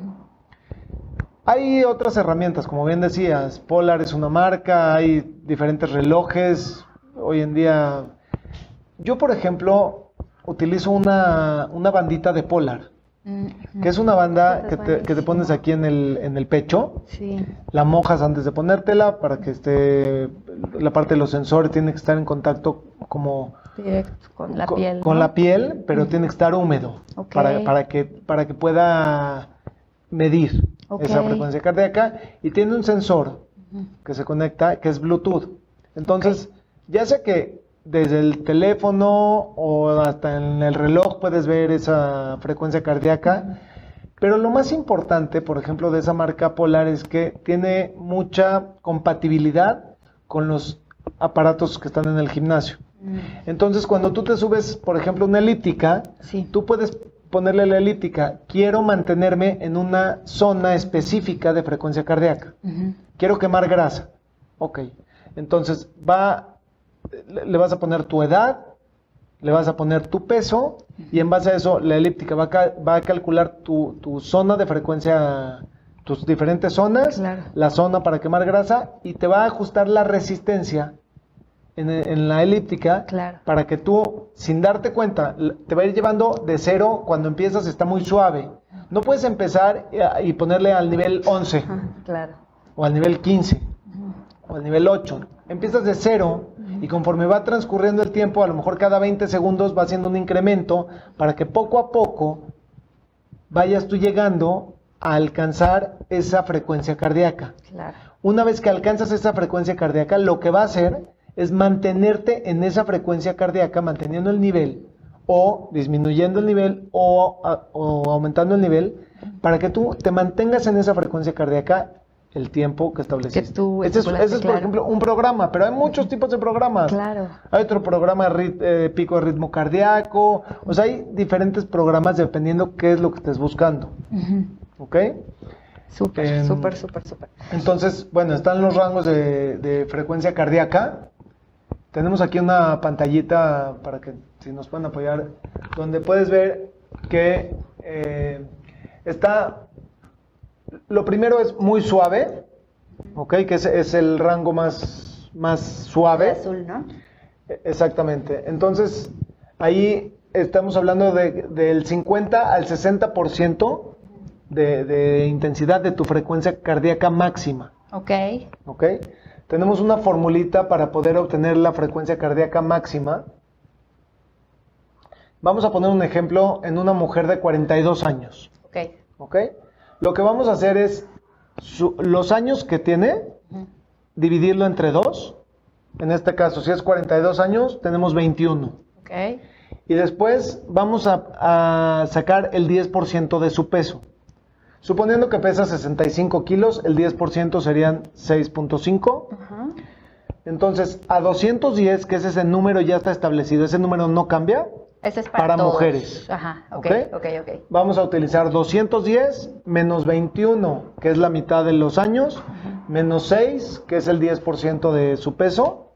Hay otras herramientas, como bien decías, Polar es una marca, hay diferentes relojes. Hoy en día, yo por ejemplo, utilizo una, una bandita de Polar, Mm, que es una banda que te, que te pones aquí en el, en el pecho, Sí. la mojas antes de ponértela para que esté, la parte de los sensores tiene que estar en contacto como Directo con la con, piel. con ¿no? la piel, pero tiene que estar húmedo para, para, que, para que pueda medir esa frecuencia cardíaca y tiene un sensor que se conecta que es Bluetooth. Entonces, ya sea que desde el teléfono o hasta en el reloj puedes ver esa frecuencia cardíaca, pero lo más importante, por ejemplo, de esa marca Polar es que tiene mucha compatibilidad con los aparatos que están en el gimnasio. Mm, Entonces, cuando tú te subes, por ejemplo, una elíptica, Sí. tú puedes ponerle a la elíptica, quiero mantenerme en una zona específica de frecuencia cardíaca. Quiero quemar grasa. Ok. Entonces, va, le vas a poner tu edad, le vas a poner tu peso y en base a eso la elíptica va a, va a calcular tu, tu zona de frecuencia, tus diferentes zonas, Claro. la zona para quemar grasa y te va a ajustar la resistencia en, en la elíptica Claro. para que tú, sin darte cuenta, te va a ir llevando de cero, cuando empiezas está muy suave. No puedes empezar y- y ponerle al nivel 11 Ajá, Claro. o al nivel 15 o al nivel 8. Empiezas de cero y conforme va transcurriendo el tiempo, a lo mejor cada 20 segundos va haciendo un incremento para que poco a poco vayas tú llegando a alcanzar esa frecuencia cardíaca. Claro. Una vez que alcanzas esa frecuencia cardíaca, lo que va a hacer es mantenerte en esa frecuencia cardíaca, manteniendo el nivel o disminuyendo el nivel o, o aumentando el nivel para que tú te mantengas en esa frecuencia cardíaca el tiempo que estableciste. Que tú ese es, estipulaste, ese es, por ejemplo, un programa, pero hay muchos tipos de programas. Claro. Hay otro programa eh, pico de ritmo cardíaco, o sea, hay diferentes programas dependiendo qué es lo que estés buscando, Ujú. ¿ok? Súper, Em, súper, súper, súper. Entonces, bueno, están los rangos de, de frecuencia cardíaca. Tenemos aquí una pantallita para que si nos pueden apoyar, donde puedes ver que eh, está, lo primero es muy suave, ¿ok? Que es, es el rango más, más suave. Azul, ¿no? Exactamente. Entonces, ahí estamos hablando de- del 50 al 60% de, de intensidad de tu frecuencia cardíaca máxima. Ok. ¿Ok? Tenemos una formulita para poder obtener la frecuencia cardíaca máxima. Vamos a poner un ejemplo en una mujer de 42 años. Ok. ¿Ok? Lo que vamos a hacer es su- los años que tiene, dividirlo entre dos. En este caso, si es 42 años, tenemos 21. Ok. Y después vamos a, a sacar el 10% de su peso. Suponiendo que pesa 65 kilos, el 10% serían 6.5. Ajá. Entonces, a 210, que ese es el número ya está establecido, ese número no cambia, Es para, Para todos. mujeres. Ajá. Ok. ¿Ok? Ok, ok. vamos a utilizar 210 menos 21, que es la mitad de los años, menos 6, que es el 10% de su peso.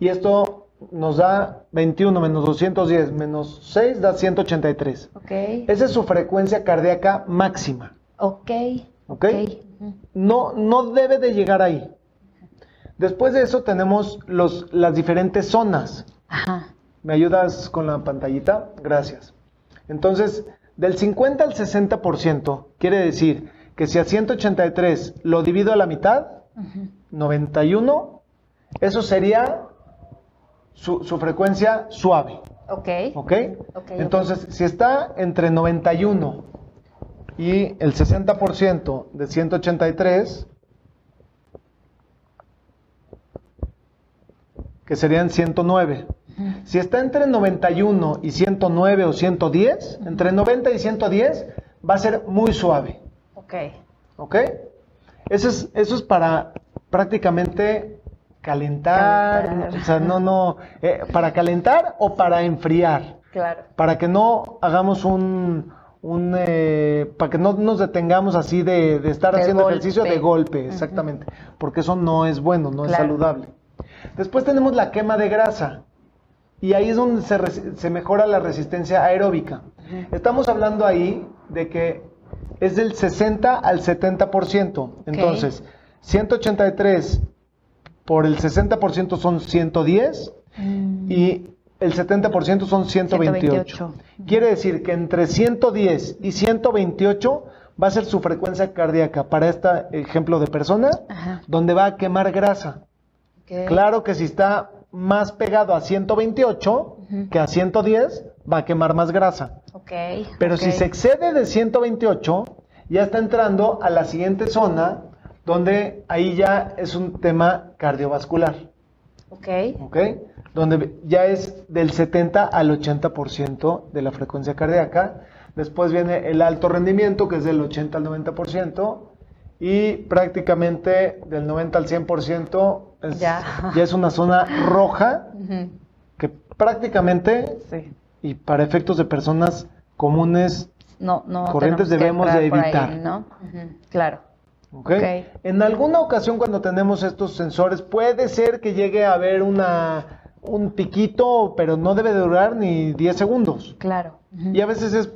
Y esto nos da 21 menos 210 menos 6 da 183. Ok. Esa es su frecuencia cardíaca máxima. Ok. ¿Ok? Ujú. No, no debe de llegar ahí. Después de eso tenemos los, las diferentes zonas. Ajá. ¿Me ayudas con la pantallita? Gracias. Entonces, del 50 al 60% quiere decir que si a 183 lo divido a la mitad, Ujú. 91, eso sería su, su frecuencia suave. Ok. ¿Ok? Ok, Entonces, si está entre 91 y el 60% de 183, que serían 109. Si está entre 91 y 109 o 110, entre 90 y 110, va a ser muy suave. Ok. ¿Ok? Eso es, eso es para prácticamente calentar, Calentar. o sea, no, no, eh, para calentar o para enfriar, Claro. para que no hagamos un, un eh, para que no nos detengamos así de, de estar De haciendo golpe. ejercicio de golpe, exactamente, porque eso no es bueno, no es saludable. Después tenemos la quema de grasa. Y ahí es donde se, mejora la resistencia aeróbica. Estamos hablando ahí de que es del 60 al 70%. Entonces, 183 por el 60% son 110 Mm, y el 70% son 128. 128. Quiere decir que entre 110 y 128 va a ser su frecuencia cardíaca para este ejemplo de persona, Ajá. donde va a quemar grasa. Claro que si está más pegado a 128 Ujú. que a 110, va a quemar más grasa. Ok. Pero si se excede de 128, ya está entrando a la siguiente zona, donde ahí ya es un tema cardiovascular, Ok. ¿ok? Donde ya es del 70 al 80% de la frecuencia cardíaca. Después viene el alto rendimiento, que es del 80 al 90%. Y prácticamente del 90 al 100% es, Ya. ya es una zona roja que prácticamente, Sí. y para efectos de personas comunes, No, no. Corrientes debemos de ahí, evitar. ¿no? Claro. ¿ok? Ok. En alguna ocasión cuando tenemos estos sensores puede ser que llegue a haber una, un piquito, pero no debe de durar ni 10 segundos. Claro. Y a veces es,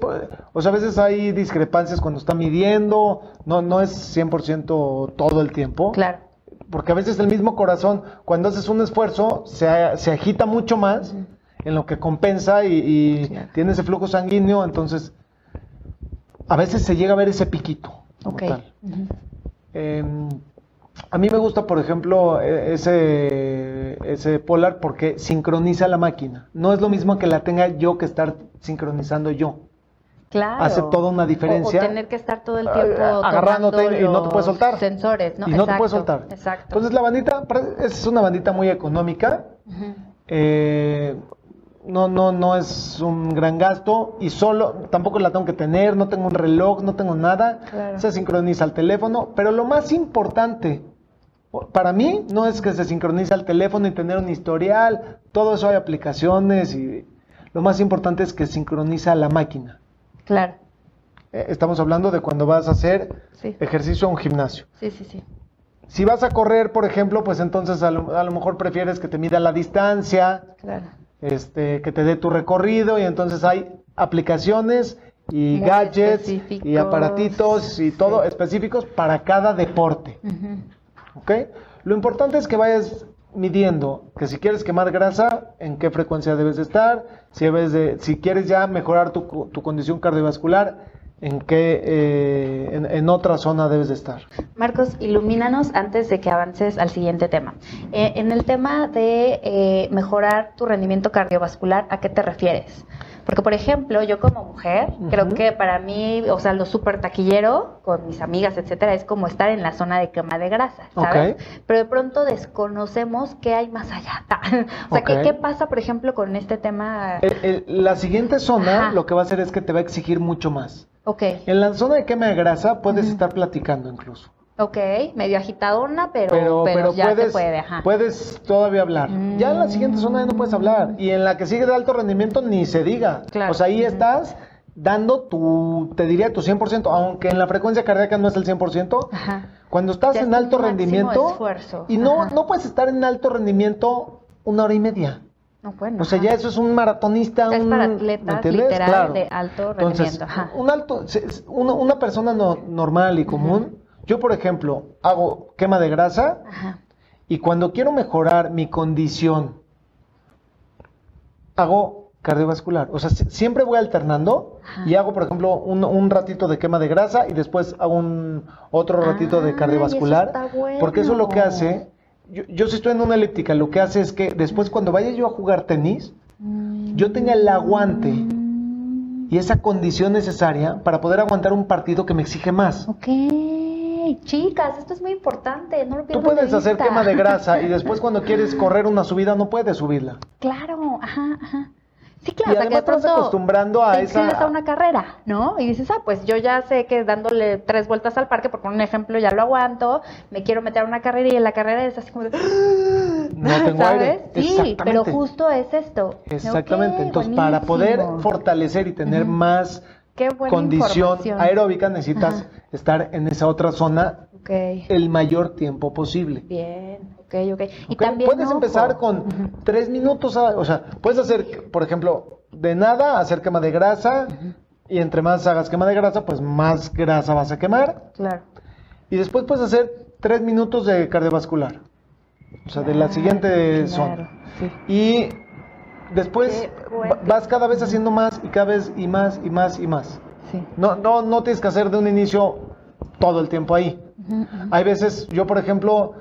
o sea, a veces hay discrepancias cuando está midiendo, no, no es 100% todo el tiempo. Claro. Porque a veces el mismo corazón, cuando haces un esfuerzo, se, se agita mucho más en lo que compensa y, y Claro. tiene ese flujo sanguíneo, entonces a veces se llega a ver ese piquito. Ok. tal. Eh, a mí me gusta, por ejemplo, e- ese, ese Polar porque sincroniza la máquina. No es lo mismo que la tenga yo que estar sincronizando yo. Claro. Hace toda una diferencia. O, o tener que estar todo el tiempo agarrándote y no te puedes soltar. Sensores, ¿no? y no te Exacto, puedes soltar. Exacto. Entonces la bandita, es una bandita muy económica. Eh, no, no, no es un gran gasto y solo, tampoco la tengo que tener, no tengo un reloj, no tengo nada. Claro. Se sincroniza el teléfono, pero lo más importante para mí no es que se sincroniza el teléfono y tener un historial, todo eso hay aplicaciones y lo más importante es que sincroniza la máquina. Claro. Eh, Estamos hablando de cuando vas a hacer Sí. ejercicio en un gimnasio. Sí, sí, sí. Si vas a correr, por ejemplo, pues entonces a lo, a lo mejor prefieres que te mida la distancia, Claro. este, que te dé tu recorrido y entonces hay aplicaciones y Muy gadgets y aparatitos y todo Sí. específicos para cada deporte. Ujú. ¿Ok? Lo importante es que vayas midiendo que si quieres quemar grasa, en qué frecuencia debes de estar, si, debes de, si quieres ya mejorar tu, tu condición cardiovascular, en qué eh, en, en otra zona debes de estar. Marcos, ilumínanos antes de que avances al siguiente tema. Eh, en el tema de eh, mejorar tu rendimiento cardiovascular, ¿a qué te refieres? Porque, por ejemplo, yo como mujer, creo que para mí, o sea, lo súper taquillero con mis amigas, etcétera, es como estar en la zona de quema de grasa, ¿sabes? Pero de pronto desconocemos qué hay más allá. (laughs) o sea, ¿qué, qué pasa, por ejemplo, con este tema? El- el- la siguiente zona Ajá. lo que va a hacer es que te va a exigir mucho más. En la zona de quema de grasa puedes estar platicando incluso. Ok, medio agitadona, pero, pero, pero, pero ya puedes, se puede, ajá. puedes todavía hablar. Ya en la siguiente zona ya no puedes hablar. Y en la que sigue de alto rendimiento ni se diga. Claro. O sea, ahí estás dando tu, te diría tu 100%, aunque en la frecuencia cardíaca no es el 100%. Ajá. Cuando estás Ya en alto rendimiento esfuerzo. y no, Ajá. no puedes estar en alto rendimiento una hora y media. No, bueno. O sea, ajá. ya eso es un maratonista. Es un- para literal Claro. de alto Entonces, rendimiento. Ajá. un alto, una, una persona no- normal y común, yo por ejemplo hago quema de grasa Ajá. y cuando quiero mejorar mi condición, hago cardiovascular. O sea, si- siempre voy alternando Ajá. y hago, por ejemplo, un, un ratito de quema de grasa y después hago un otro ratito Ah, de y cardiovascular. eso está bueno. Porque eso lo que hace, yo, yo si estoy en una elíptica, lo que hace es que después cuando vaya yo a jugar tenis, Mm, yo tenga el aguante y esa condición necesaria para poder aguantar un partido que me exige más. Chicas, esto es muy importante, no lo Tú puedes hacer quema de grasa y después cuando (laughs) quieres correr una subida no puedes subirla. Claro, ajá, ajá. Sí, claro, y además que de vas acostumbrando a te esa a una carrera, ¿no? Y dices, ah, pues yo ya sé que dándole tres vueltas al parque, por poner un ejemplo, ya lo aguanto, me quiero meter a una carrera y en la carrera es así como de... (gasps) No tengo ¿Sabes? aire. Sí, pero justo es esto. Exactamente. Entonces, para poder fortalecer y tener más Qué buena condición aeróbica, necesitas Ajá. estar en esa otra zona el mayor tiempo posible. bien, ok, ok. Y también, puedes empezar con tres minutos, a- o sea, puedes hacer, por ejemplo, de nada, hacer quema de grasa, y entre más hagas quema de grasa, pues más grasa vas a quemar, Claro. y después puedes hacer tres minutos de cardiovascular, o sea, de la Claro, siguiente claro, zona. sí. Y después vas cada vez haciendo más y cada vez y más y más y más. Sí. No, no, no tienes que hacer de un inicio todo el tiempo ahí. Ujú. Hay veces, yo por ejemplo,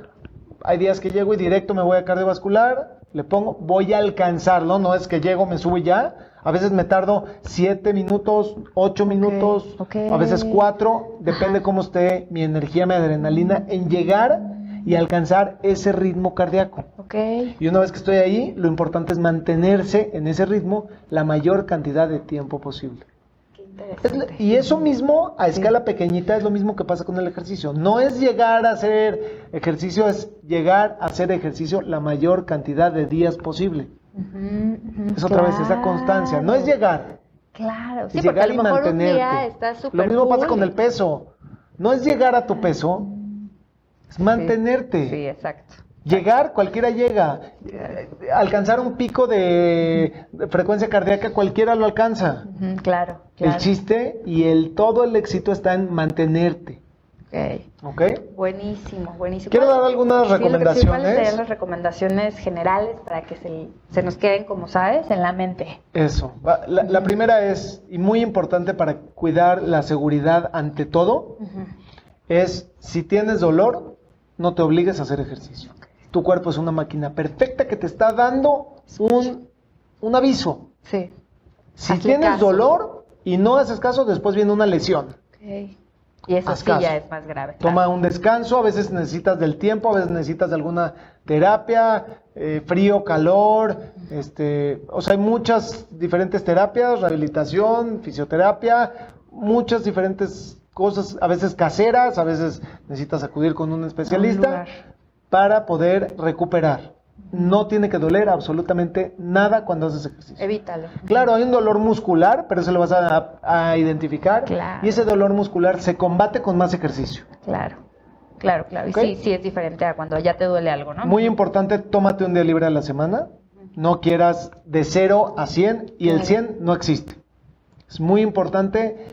hay días que llego y directo me voy a cardiovascular, le pongo, voy a alcanzarlo, no es que llego, me subo y ya. A veces me tardo 7 minutos, 8 minutos, a veces 4, depende cómo esté mi energía, mi adrenalina, en llegar y alcanzar ese ritmo cardíaco. Y una vez que estoy ahí, lo importante es mantenerse en ese ritmo la mayor cantidad de tiempo posible. Qué Es y eso mismo a escala pequeñita es lo mismo que pasa con el ejercicio. No es llegar a hacer ejercicio, es llegar a hacer ejercicio la mayor cantidad de días posible. Es otra vez esa constancia. No es llegar, Claro, es sí, porque a llegar lo y mejor un mantenerte. día está súper lo mismo pasa con el peso. No es llegar a tu peso, es mantenerte. Sí, exacto. Llegar, cualquiera llega. Eh, Alcanzar un pico de, frecuencia cardíaca, cualquiera lo alcanza. Claro, claro. El chiste y el todo el éxito está en mantenerte. Ok. ¿Ok? Buenísimo, buenísimo. Quiero dar algunas Sí, sí, ¿Cuáles recomendaciones. serían las recomendaciones generales para que se, se nos queden, como sabes, en la mente? Eso. La, la primera es, y muy importante para cuidar la seguridad ante todo, es si tienes dolor, no te obligues a hacer ejercicio. Tu cuerpo es una máquina perfecta que te está dando un, un aviso. Sí. Si Hazle tienes caso. dolor y no haces caso, después viene una lesión. Ok. Y eso Haz sí caso. ya es más grave. Toma claro. un descanso, a veces necesitas del tiempo, a veces necesitas de alguna terapia, eh, frío, calor, este, o sea, hay muchas diferentes terapias, rehabilitación, fisioterapia, muchas diferentes cosas, a veces caseras, a veces necesitas acudir con un especialista para poder recuperar. No tiene que doler absolutamente nada cuando haces ejercicio. Evítalo. Claro, hay un dolor muscular, pero eso lo vas a, a identificar. Claro. Y ese dolor muscular se combate con más ejercicio. Claro. Claro, claro. Y sí, sí es diferente a cuando ya te duele algo, ¿no? Muy importante, tómate un día libre a la semana. No quieras de 0 a 100 y el Claro. 100 no existe. Es muy importante,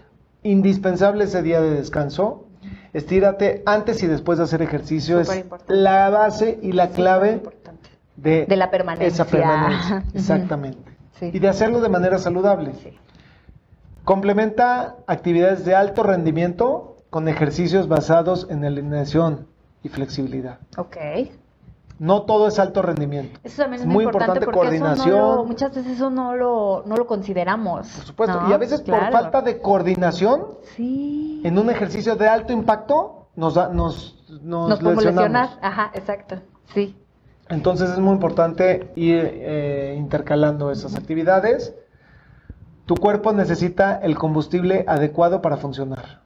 indispensable ese día de descanso. Estírate antes y después de hacer ejercicio. Es la base y la clave de, De la permanencia. Esa permanencia, (laughs) Ujú. exactamente. Sí. Y de hacerlo de manera saludable. Sí. Complementa actividades de alto rendimiento con ejercicios basados en alineación y flexibilidad. Ok. No todo es alto rendimiento. Eso también es, Es muy importante porque coordinación. Eso no lo- muchas veces eso no lo, no lo consideramos. Por supuesto. ¿no? Y a veces por falta de coordinación Sí. en un ejercicio de alto impacto nos, da- nos, nos, Nos lesionamos. lesionar. Ajá, exacto. Sí. Entonces es muy importante ir eh, intercalando esas actividades. Tu cuerpo necesita el combustible adecuado para funcionar.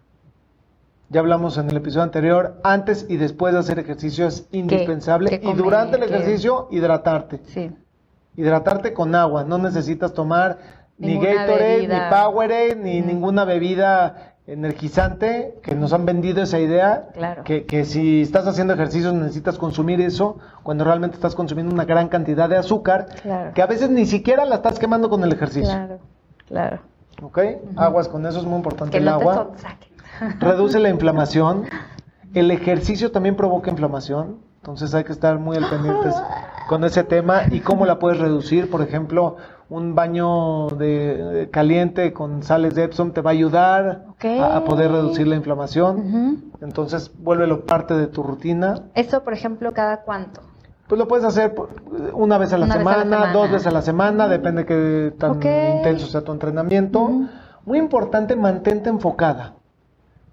Ya hablamos en el episodio anterior, antes y después de hacer ejercicio es indispensable. qué y durante el ejercicio, hidratarte. Sí. Hidratarte con agua. No necesitas tomar ni Gatorade, bebida. ni Powerade, ni Ujú. ninguna bebida energizante, que nos han vendido esa idea, Claro. que, que si estás haciendo ejercicio necesitas consumir eso, cuando realmente estás consumiendo una gran cantidad de azúcar, Claro. que a veces ni siquiera la estás quemando con el ejercicio. Claro. Claro. ¿Ok? Aguas con eso, es muy importante Que el no agua. Reduce la inflamación. El ejercicio también provoca inflamación. Entonces hay que estar muy al pendientes con ese tema y cómo la puedes reducir. Por ejemplo, un baño de, de caliente con sales de Epsom te va a ayudar a, a poder reducir la inflamación. Ujú. Entonces vuélvelo parte de tu rutina. Eso, por ejemplo, ¿cada cuánto? pues lo puedes hacer una vez a la, semana, dos veces a la semana, depende que tan intenso sea tu entrenamiento. Muy importante, mantente enfocada,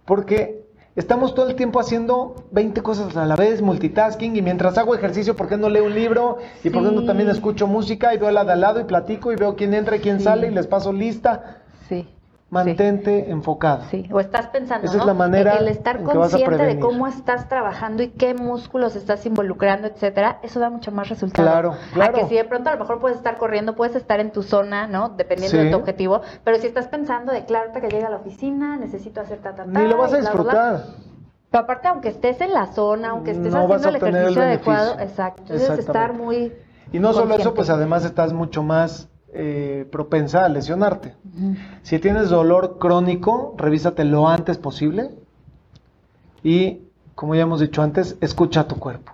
porque estamos todo el tiempo haciendo 20 cosas a la vez, multitasking, y mientras hago ejercicio, ¿por qué no leo un libro? ¿Y por qué no también escucho música y veo la de al lado y platico y veo quién entra y quién sale y les paso lista? Sí. Mantente enfocado. Sí, o estás pensando, Esa es la manera el estar consciente de cómo estás trabajando y qué músculos estás involucrando, etcétera, eso da mucho más resultado. Claro, claro. A que si de pronto a lo mejor puedes estar corriendo, puedes estar en tu zona, ¿no? Dependiendo de tu objetivo, pero si estás pensando de, claro, que llega a la oficina, necesito hacer ta, ta, ta Ni lo vas a disfrutar. Pero aparte, aunque estés en la zona, aunque estés haciendo el ejercicio adecuado, exacto. Entonces estar muy. Y no solo eso, pues además estás mucho más eh, propensa a lesionarte. Si tienes dolor crónico, revísate lo antes posible y, como ya hemos dicho antes, escucha a tu cuerpo.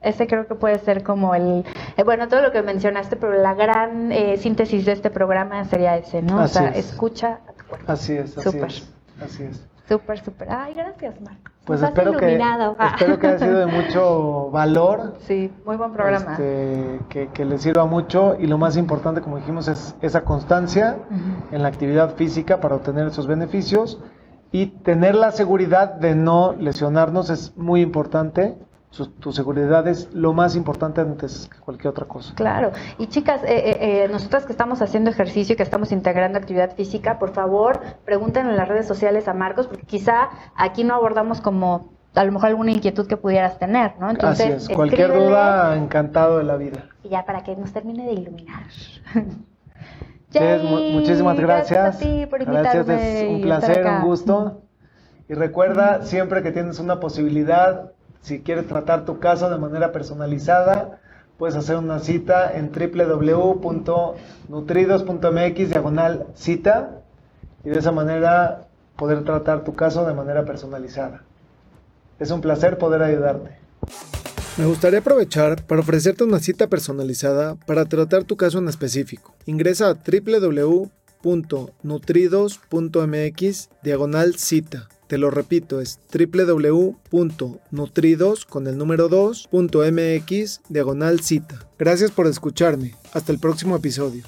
Ese creo que puede ser como el, eh, bueno, todo lo que mencionaste, pero la gran eh, síntesis de este programa sería ese, ¿no? o sea, escucha a tu cuerpo. Así es, así es. Así es. Súper, súper. Ay, gracias, Marco. Pues espero que, espero que haya sido de mucho valor. Sí, muy buen programa. Este, que, que les sirva mucho y lo más importante, como dijimos, es esa constancia en la actividad física para obtener esos beneficios y tener la seguridad de no lesionarnos es muy importante tu seguridad es lo más importante antes que cualquier otra cosa. Claro. Y chicas, eh, eh, eh, nosotras que estamos haciendo ejercicio y que estamos integrando actividad física, por favor, pregunten en las redes sociales a Marcos, porque quizá aquí no abordamos como a lo mejor alguna inquietud que pudieras tener, ¿no? Entonces, Así es. cualquier duda, encantado de la vida. Y ya para que nos termine de iluminar. (laughs) muchísimas gracias. Gracias a ti por invitarme. Gracias, es un placer, un gusto. Y recuerda, siempre que tienes una posibilidad, si quieres tratar tu caso de manera personalizada, puedes hacer una cita en www.nutridos.mx diagonal cita y de esa manera poder tratar tu caso de manera personalizada. Es un placer poder ayudarte. Me gustaría aprovechar para ofrecerte una cita personalizada para tratar tu caso en específico. Ingresa a www.nutridos.mx diagonal cita te lo repito, es www.nutridos con el número 2.mx diagonal cita. Gracias por escucharme. Hasta el próximo episodio.